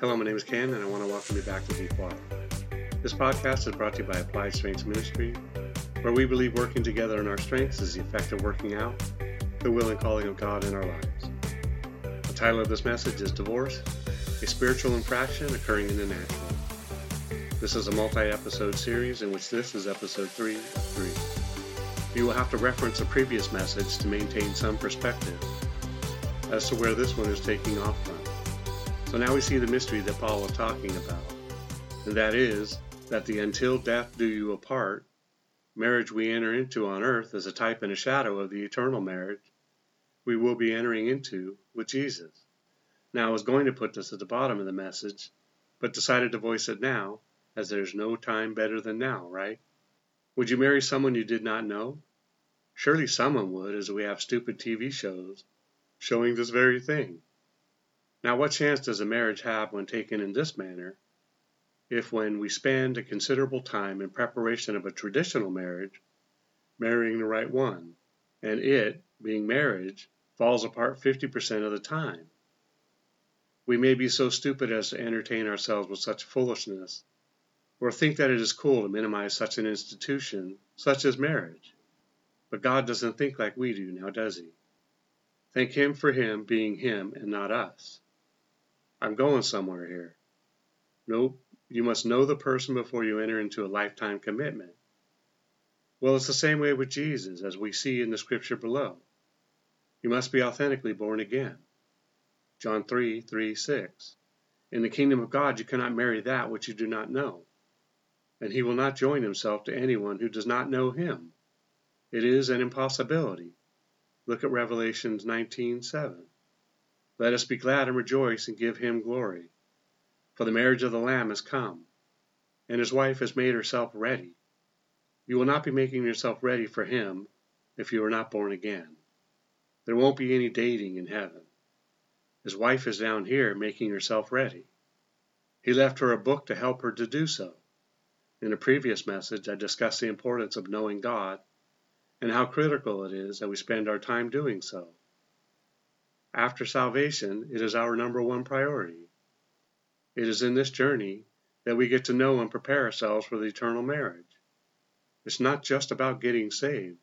Hello, my name is Ken, and I want to welcome you back to Deep Water. This podcast is brought to you by Applied Strengths Ministry, where we believe working together in our strengths is the effect of working out the will and calling of God in our lives. The title of this message is Divorce, a spiritual infraction occurring in the natural. This is a multi episode series in which this is episode 3 of 3. You will have to reference a previous message to maintain some perspective as to where this one is taking off from. So now we see the mystery that Paul was talking about, and that is that the until death do you apart marriage we enter into on earth is a type and a shadow of the eternal marriage we will be entering into with Jesus. Now, I was going to put this at the bottom of the message, but decided to voice it now, as there's no time better than now, right? Would you marry someone you did not know? Surely someone would, as we have stupid TV shows showing this very thing. Now, what chance does a marriage have when taken in this manner, if when we spend a considerable time in preparation of a traditional marriage, marrying the right one, and it, being marriage, falls apart 50% of the time? We may be so stupid as to entertain ourselves with such foolishness, or think that it is cool to minimize such an institution, such as marriage. But God doesn't think like we do, now does He? Thank Him for Him being Him and not us. I'm going somewhere here. Nope, you must know the person before you enter into a lifetime commitment. Well, it's the same way with Jesus, as we see in the scripture below. You must be authentically born again. John 3 3 6. In the kingdom of God, you cannot marry that which you do not know, and he will not join himself to anyone who does not know him. It is an impossibility. Look at Revelations 19 7. Let us be glad and rejoice and give him glory. For the marriage of the Lamb has come, and his wife has made herself ready. You will not be making yourself ready for him if you are not born again. There won't be any dating in heaven. His wife is down here making herself ready. He left her a book to help her to do so. In a previous message, I discussed the importance of knowing God and how critical it is that we spend our time doing so. After salvation, it is our number one priority. It is in this journey that we get to know and prepare ourselves for the eternal marriage. It's not just about getting saved,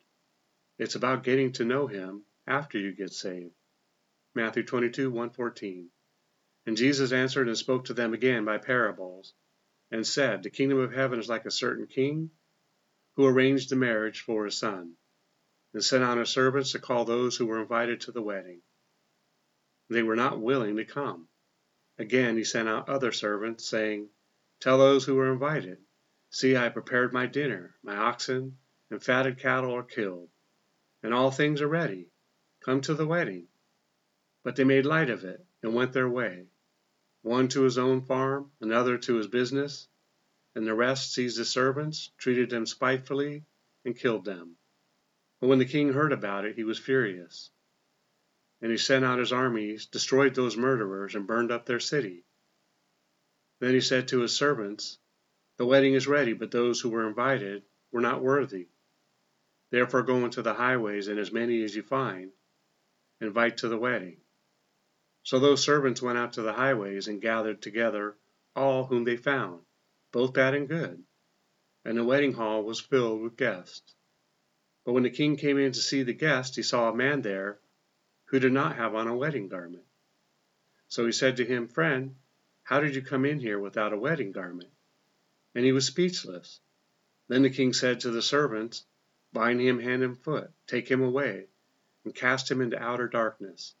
it's about getting to know Him after you get saved. Matthew 22 114. And Jesus answered and spoke to them again by parables, and said, The kingdom of heaven is like a certain king who arranged the marriage for his son, and sent out his servants to call those who were invited to the wedding. They were not willing to come. Again he sent out other servants, saying, Tell those who are invited, See, I have prepared my dinner, my oxen and fatted cattle are killed, and all things are ready. Come to the wedding. But they made light of it, and went their way, one to his own farm, another to his business, and the rest seized the servants, treated them spitefully, and killed them. And when the king heard about it, he was furious and he sent out his armies, destroyed those murderers, and burned up their city. Then he said to his servants, The wedding is ready, but those who were invited were not worthy. Therefore go into the highways, and as many as you find, invite to the wedding. So those servants went out to the highways and gathered together all whom they found, both bad and good, and the wedding hall was filled with guests. But when the king came in to see the guests, he saw a man there who did not have on a wedding garment. So he said to him, Friend, how did you come in here without a wedding garment? And he was speechless. Then the king said to the servants, Bind him hand and foot, take him away, and cast him into outer darkness.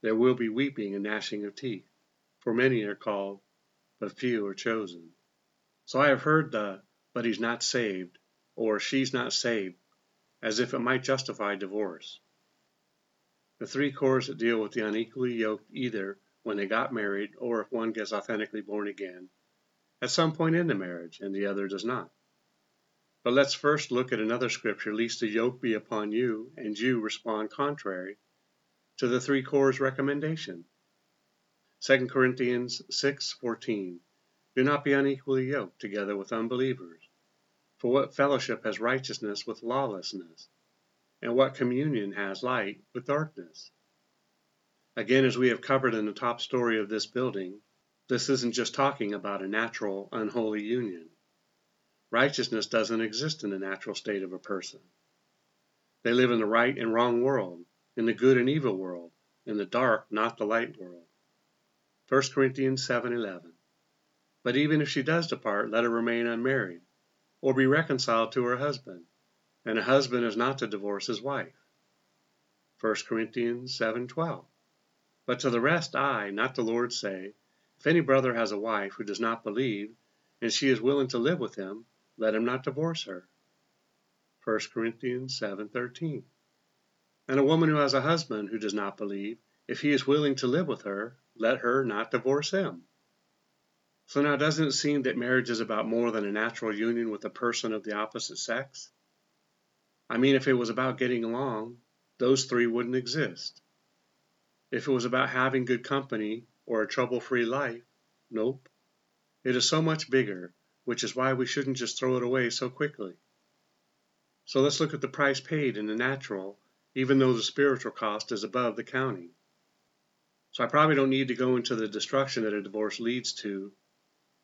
There will be weeping and gnashing of teeth, for many are called, but few are chosen. So I have heard the, but he's not saved, or she's not saved, as if it might justify divorce. The three cores that deal with the unequally yoked either when they got married or if one gets authentically born again at some point in the marriage and the other does not. But let's first look at another scripture, lest the yoke be upon you and you respond contrary to the three cores recommendation. 2 Corinthians 6:14 Do not be unequally yoked together with unbelievers. For what fellowship has righteousness with lawlessness? And what communion has light with darkness. Again, as we have covered in the top story of this building, This isn't just talking about a natural, unholy union. Righteousness doesn't exist in the natural state of a person. They live in the right and wrong world, in the good and evil world, in the dark, not the light world. 1 Corinthians 7:11. But even if she does depart, let her remain unmarried, or be reconciled to her husband, and a husband is not to divorce his wife. 1 Corinthians 7:12. But to the rest I, not the Lord, say, if any brother has a wife who does not believe, and she is willing to live with him, let him not divorce her. 1 Corinthians 7:13. And a woman who has a husband who does not believe, if he is willing to live with her, let her not divorce him. So now doesn't it seem that marriage is about more than a natural union with a person of the opposite sex? I mean, if it was about getting along, those three wouldn't exist. If it was about having good company or a trouble free life, nope. It is so much bigger, which is why we shouldn't just throw it away so quickly. So let's look at the price paid in the natural, even though the spiritual cost is above the counting. So I probably don't need to go into the destruction that a divorce leads to,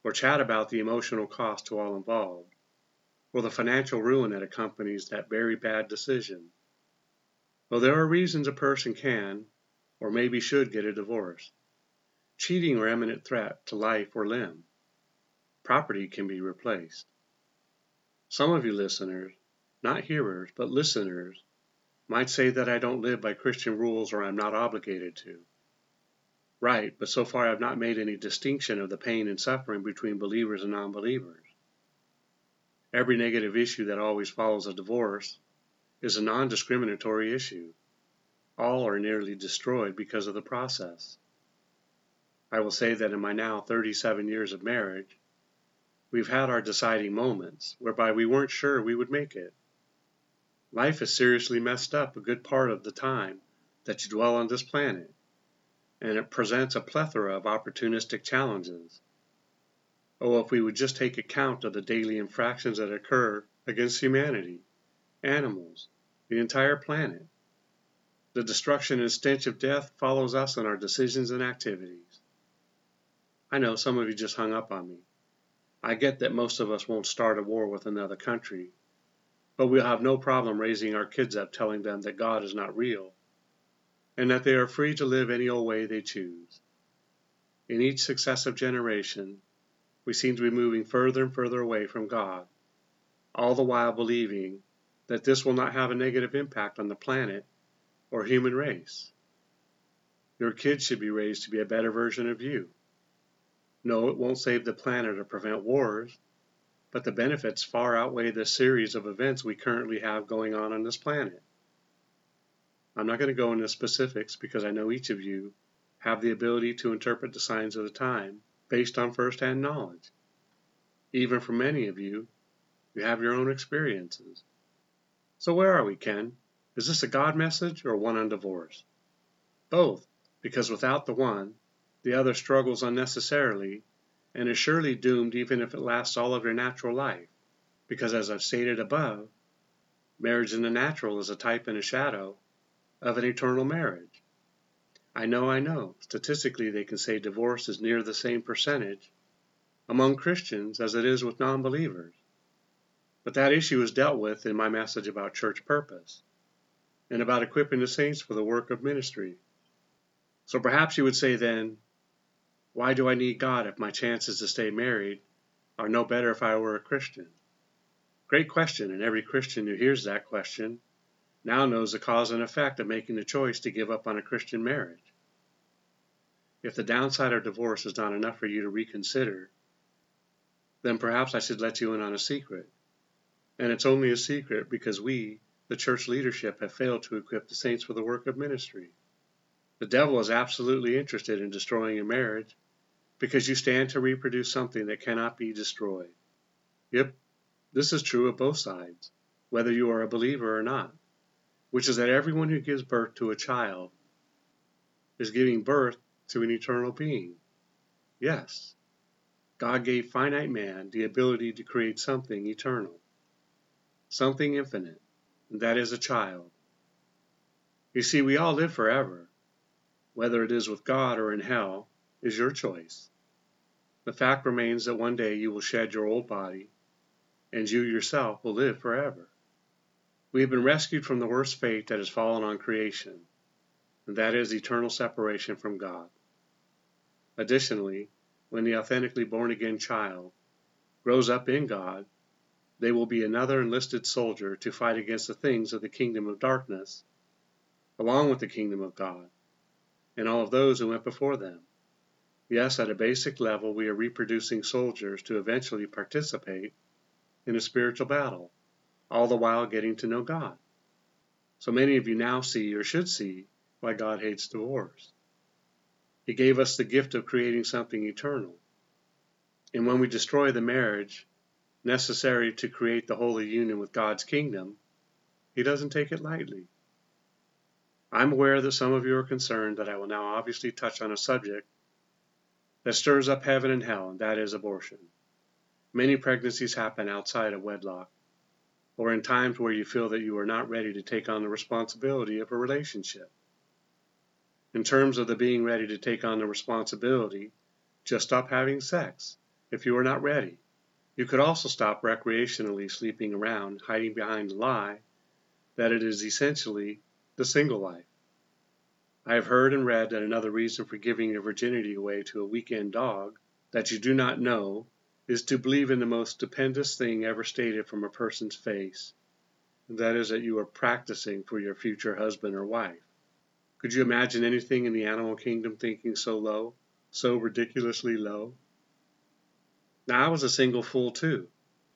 or chat about the emotional cost to all involved, or the financial ruin that accompanies that very bad decision. Well, there are reasons a person can, or maybe should, get a divorce. Cheating or imminent threat to life or limb. Property can be replaced. Some of you listeners, not hearers, but listeners, might say that I don't live by Christian rules or I'm not obligated to. Right, but so far I've not made any distinction of the pain and suffering between believers and non-believers. Every negative issue that always follows a divorce is a non-discriminatory issue. All are nearly destroyed because of the process. I will say that in my now 37 years of marriage, we've had our deciding moments whereby we weren't sure we would make it. Life is seriously messed up a good part of the time that you dwell on this planet and it presents a plethora of opportunistic challenges. Oh, if we would just take account of the daily infractions that occur against humanity, animals, the entire planet. The destruction and stench of death follows us in our decisions and activities. I know some of you just hung up on me. I get that most of us won't start a war with another country, but we'll have no problem raising our kids up telling them that God is not real and that they are free to live any old way they choose. In each successive generation, we seem to be moving further and further away from God, all the while believing that this will not have a negative impact on the planet or human race. Your kids should be raised to be a better version of you. No, it won't save the planet or prevent wars, but the benefits far outweigh the series of events we currently have going on on this planet. I'm not going to go into specifics because I know each of you have the ability to interpret the signs of the time based on first-hand knowledge. Even for many of you, you have your own experiences. So where are we, Ken? Is this a God message or one on divorce? Both, because without the one, the other struggles unnecessarily and is surely doomed even if it lasts all of your natural life. Because as I've stated above, marriage in the natural is a type and a shadow of an eternal marriage. I know, I know, statistically they can say divorce is near the same percentage among Christians as it is with non believers. But that issue is dealt with in my message about church purpose and about equipping the saints for the work of ministry. So perhaps you would say then, why do I need God if my chances to stay married are no better if I were a Christian? Great question, and every Christian who hears that question now knows the cause and effect of making the choice to give up on a Christian marriage. If the downside of divorce is not enough for you to reconsider, then perhaps I should let you in on a secret. And it's only a secret because we, the church leadership, have failed to equip the saints for the work of ministry. The devil is absolutely interested in destroying your marriage because you stand to reproduce something that cannot be destroyed. Yep, this is true of both sides, whether you are a believer or not which is that everyone who gives birth to a child is giving birth to an eternal being. Yes, God gave finite man the ability to create something eternal, something infinite, and that is a child. You see, we all live forever. Whether it is with God or in hell is your choice. The fact remains that one day you will shed your old body, and you yourself will live forever. We have been rescued from the worst fate that has fallen on creation, and that is eternal separation from God. Additionally, when the authentically born again child grows up in God, they will be another enlisted soldier to fight against the things of the kingdom of darkness, along with the kingdom of God, and all of those who went before them. Yes, at a basic level, we are reproducing soldiers to eventually participate in a spiritual battle, all the while getting to know God. So many of you now see or should see why God hates divorce. He gave us the gift of creating something eternal. And when we destroy the marriage necessary to create the holy union with God's kingdom, He doesn't take it lightly. I'm aware that some of you are concerned that I will now obviously touch on a subject that stirs up heaven and hell, and that is abortion. Many pregnancies happen outside of wedlock, or in times where you feel that you are not ready to take on the responsibility of a relationship. In terms of the being ready to take on the responsibility, just stop having sex if you are not ready. You could also stop recreationally sleeping around, hiding behind the lie that it is essentially the single life. I have heard and read that another reason for giving your virginity away to a weekend dog that you do not know is to believe in the most stupendous thing ever stated from a person's face, that is that you are practicing for your future husband or wife. Could you imagine anything in the animal kingdom thinking so low, so ridiculously low? Now I was a single fool too.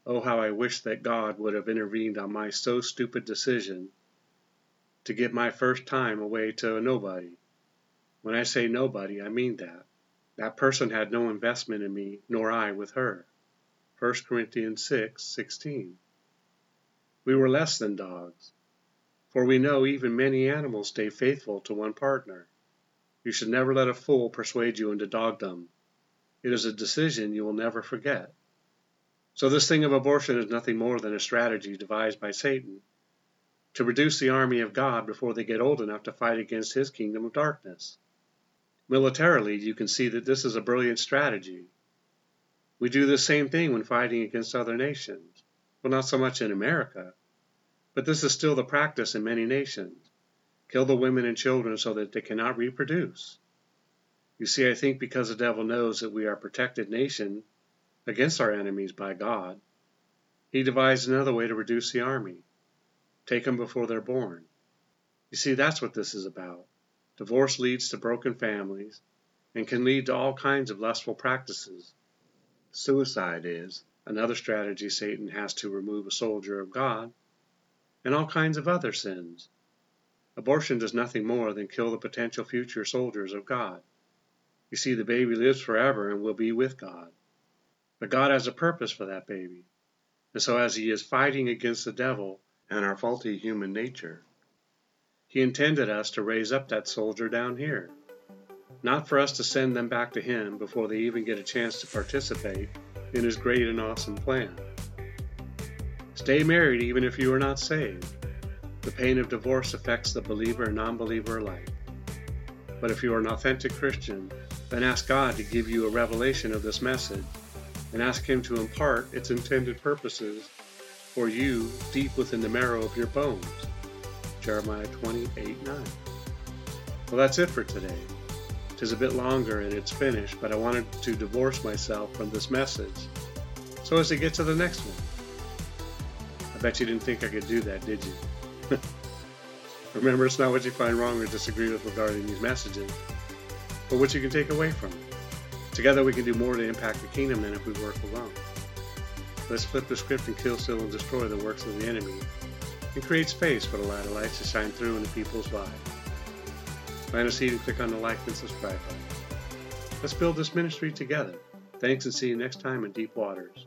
Oh, how I wish that God would have intervened on my so stupid decision to give my first time away to a nobody. When I say nobody, I mean that. That person had no investment in me, nor I with her. 1 Corinthians 6 16. We were less than dogs, for we know even many animals stay faithful to one partner. You should never let a fool persuade you into dogdom. It is a decision you will never forget. So, this thing of abortion is nothing more than a strategy devised by Satan to reduce the army of God before they get old enough to fight against his kingdom of darkness. Militarily, you can see that this is a brilliant strategy. We do the same thing when fighting against other nations. Well, not so much in America, but this is still the practice in many nations. Kill the women and children so that they cannot reproduce. You see, I think because the devil knows that we are a protected nation against our enemies by God, he devised another way to reduce the army. Take them before they're born. You see, that's what this is about. Divorce leads to broken families and can lead to all kinds of lustful practices. Suicide is another strategy Satan has to remove a soldier of God, and all kinds of other sins. Abortion does nothing more than kill the potential future soldiers of God. You see, the baby lives forever and will be with God. But God has a purpose for that baby. And so, as He is fighting against the devil and our faulty human nature. He intended us to raise up that soldier down here, not for us to send them back to him before they even get a chance to participate in his great and awesome plan. Stay married even if you are not saved. The pain of divorce affects the believer and non believer alike. But if you are an authentic Christian, then ask God to give you a revelation of this message and ask Him to impart its intended purposes for you deep within the marrow of your bones. Jeremiah 28 9. Well, that's it for today. Tis a bit longer and it's finished, but I wanted to divorce myself from this message so as to get to the next one. Bet you didn't think I could do that, did you? Remember, it's not what you find wrong or disagree with regarding these messages, but what you can take away from it. Together, we can do more to impact the kingdom than if we work alone. Let's flip the script and kill, steal, and destroy the works of the enemy, and create space for the light of lights to shine through in the people's lives. Plant a seed and click on the like and subscribe button. Let's build this ministry together. Thanks and see you next time in Deep Waters.